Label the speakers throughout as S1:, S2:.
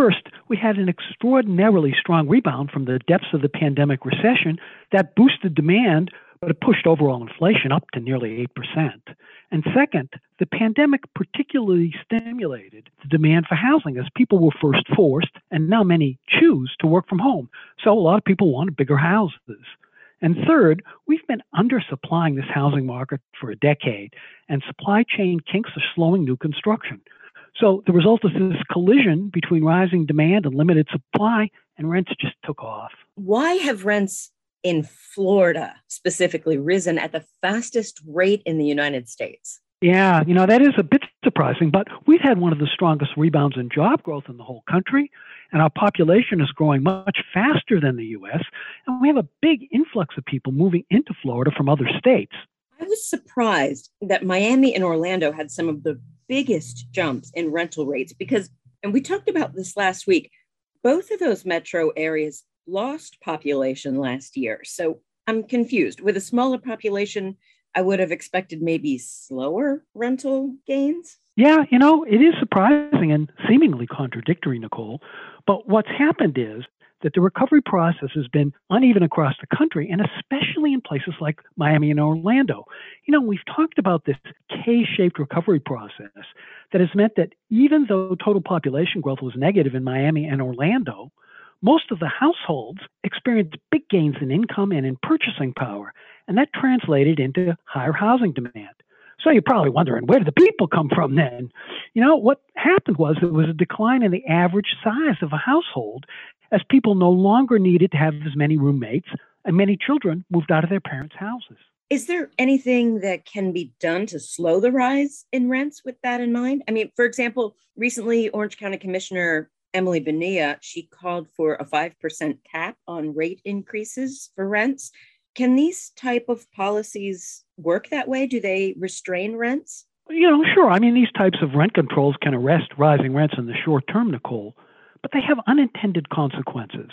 S1: First, we had an extraordinarily strong rebound from the depths of the pandemic recession that boosted demand, but it pushed overall inflation up to nearly 8%. And second, the pandemic particularly stimulated the demand for housing as people were first forced, and now many choose to work from home. So a lot of people wanted bigger houses. And third, we've been undersupplying this housing market for a decade, and supply chain kinks are slowing new construction. So the result is this collision between rising demand and limited supply, and rents just took off.
S2: Why have rents in Florida specifically risen at the fastest rate in the United States?
S1: Yeah, you know, that is a bit surprising, but we've had one of the strongest rebounds in job growth in the whole country, and our population is growing much faster than the US, and we have a big influx of people moving into Florida from other states.
S2: I was surprised that Miami and Orlando had some of the biggest jumps in rental rates because, and we talked about this last week, both of those metro areas lost population last year. So I'm confused. With a smaller population, I would have expected maybe slower rental gains.
S1: Yeah, you know, it is surprising and seemingly contradictory, Nicole. But what's happened is that the recovery process has been uneven across the country and especially in places like Miami and Orlando. You know, we've talked about this K shaped recovery process that has meant that even though total population growth was negative in Miami and Orlando, most of the households experienced big gains in income and in purchasing power, and that translated into higher housing demand. So you're probably wondering, where did the people come from then? You know, what happened was there was a decline in the average size of a household as people no longer needed to have as many roommates and many children moved out of their parents' houses.
S2: Is there anything that can be done to slow the rise in rents with that in mind? I mean, for example, recently Orange County Commissioner Emily Bonilla, she called for a 5% cap on rate increases for rents. Can these type of policies work that way? Do they restrain rents?
S1: You know, sure. I mean, these types of rent controls can arrest rising rents in the short term, Nicole, but they have unintended consequences.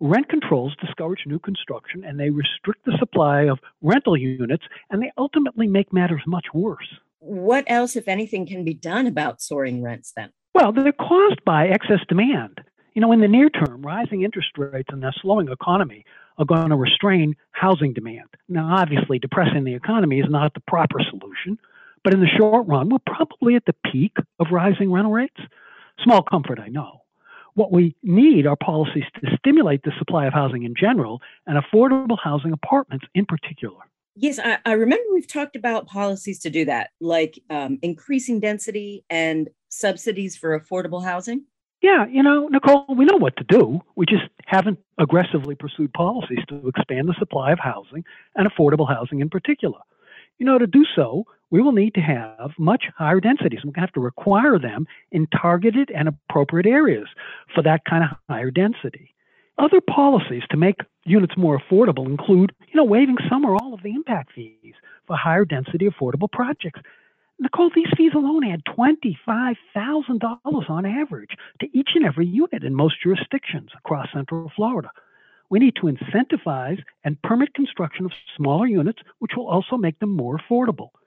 S1: Rent controls discourage new construction and they restrict the supply of rental units, and they ultimately make matters much worse.
S2: What else, if anything, can be done about soaring rents then?
S1: Well, they're caused by excess demand. You know, in the near term, rising interest rates and a slowing economy are going to restrain housing demand. Now, obviously, depressing the economy is not the proper solution, but in the short run, we're probably at the peak of rising rental rates. Small comfort, I know. What we need are policies to stimulate the supply of housing in general and affordable housing apartments in particular.
S2: Yes, I, I, remember we've talked about policies to do that, like um, increasing density and subsidies for affordable housing.
S1: Yeah, you know, Nicole, we know what to do. We just haven't aggressively pursued policies to expand the supply of housing and affordable housing in particular. You know, to do so, we will need to have much higher densities. We're going to have to require them in targeted and appropriate areas for that kind of higher density. Other policies to make units more affordable include, you know, waiving some or all of the impact fees for higher density affordable projects. Nicole, these fees alone add $25,000 on average to each and every unit in most jurisdictions across Central Florida. We need to incentivize and permit construction of smaller units, which will also make them more affordable.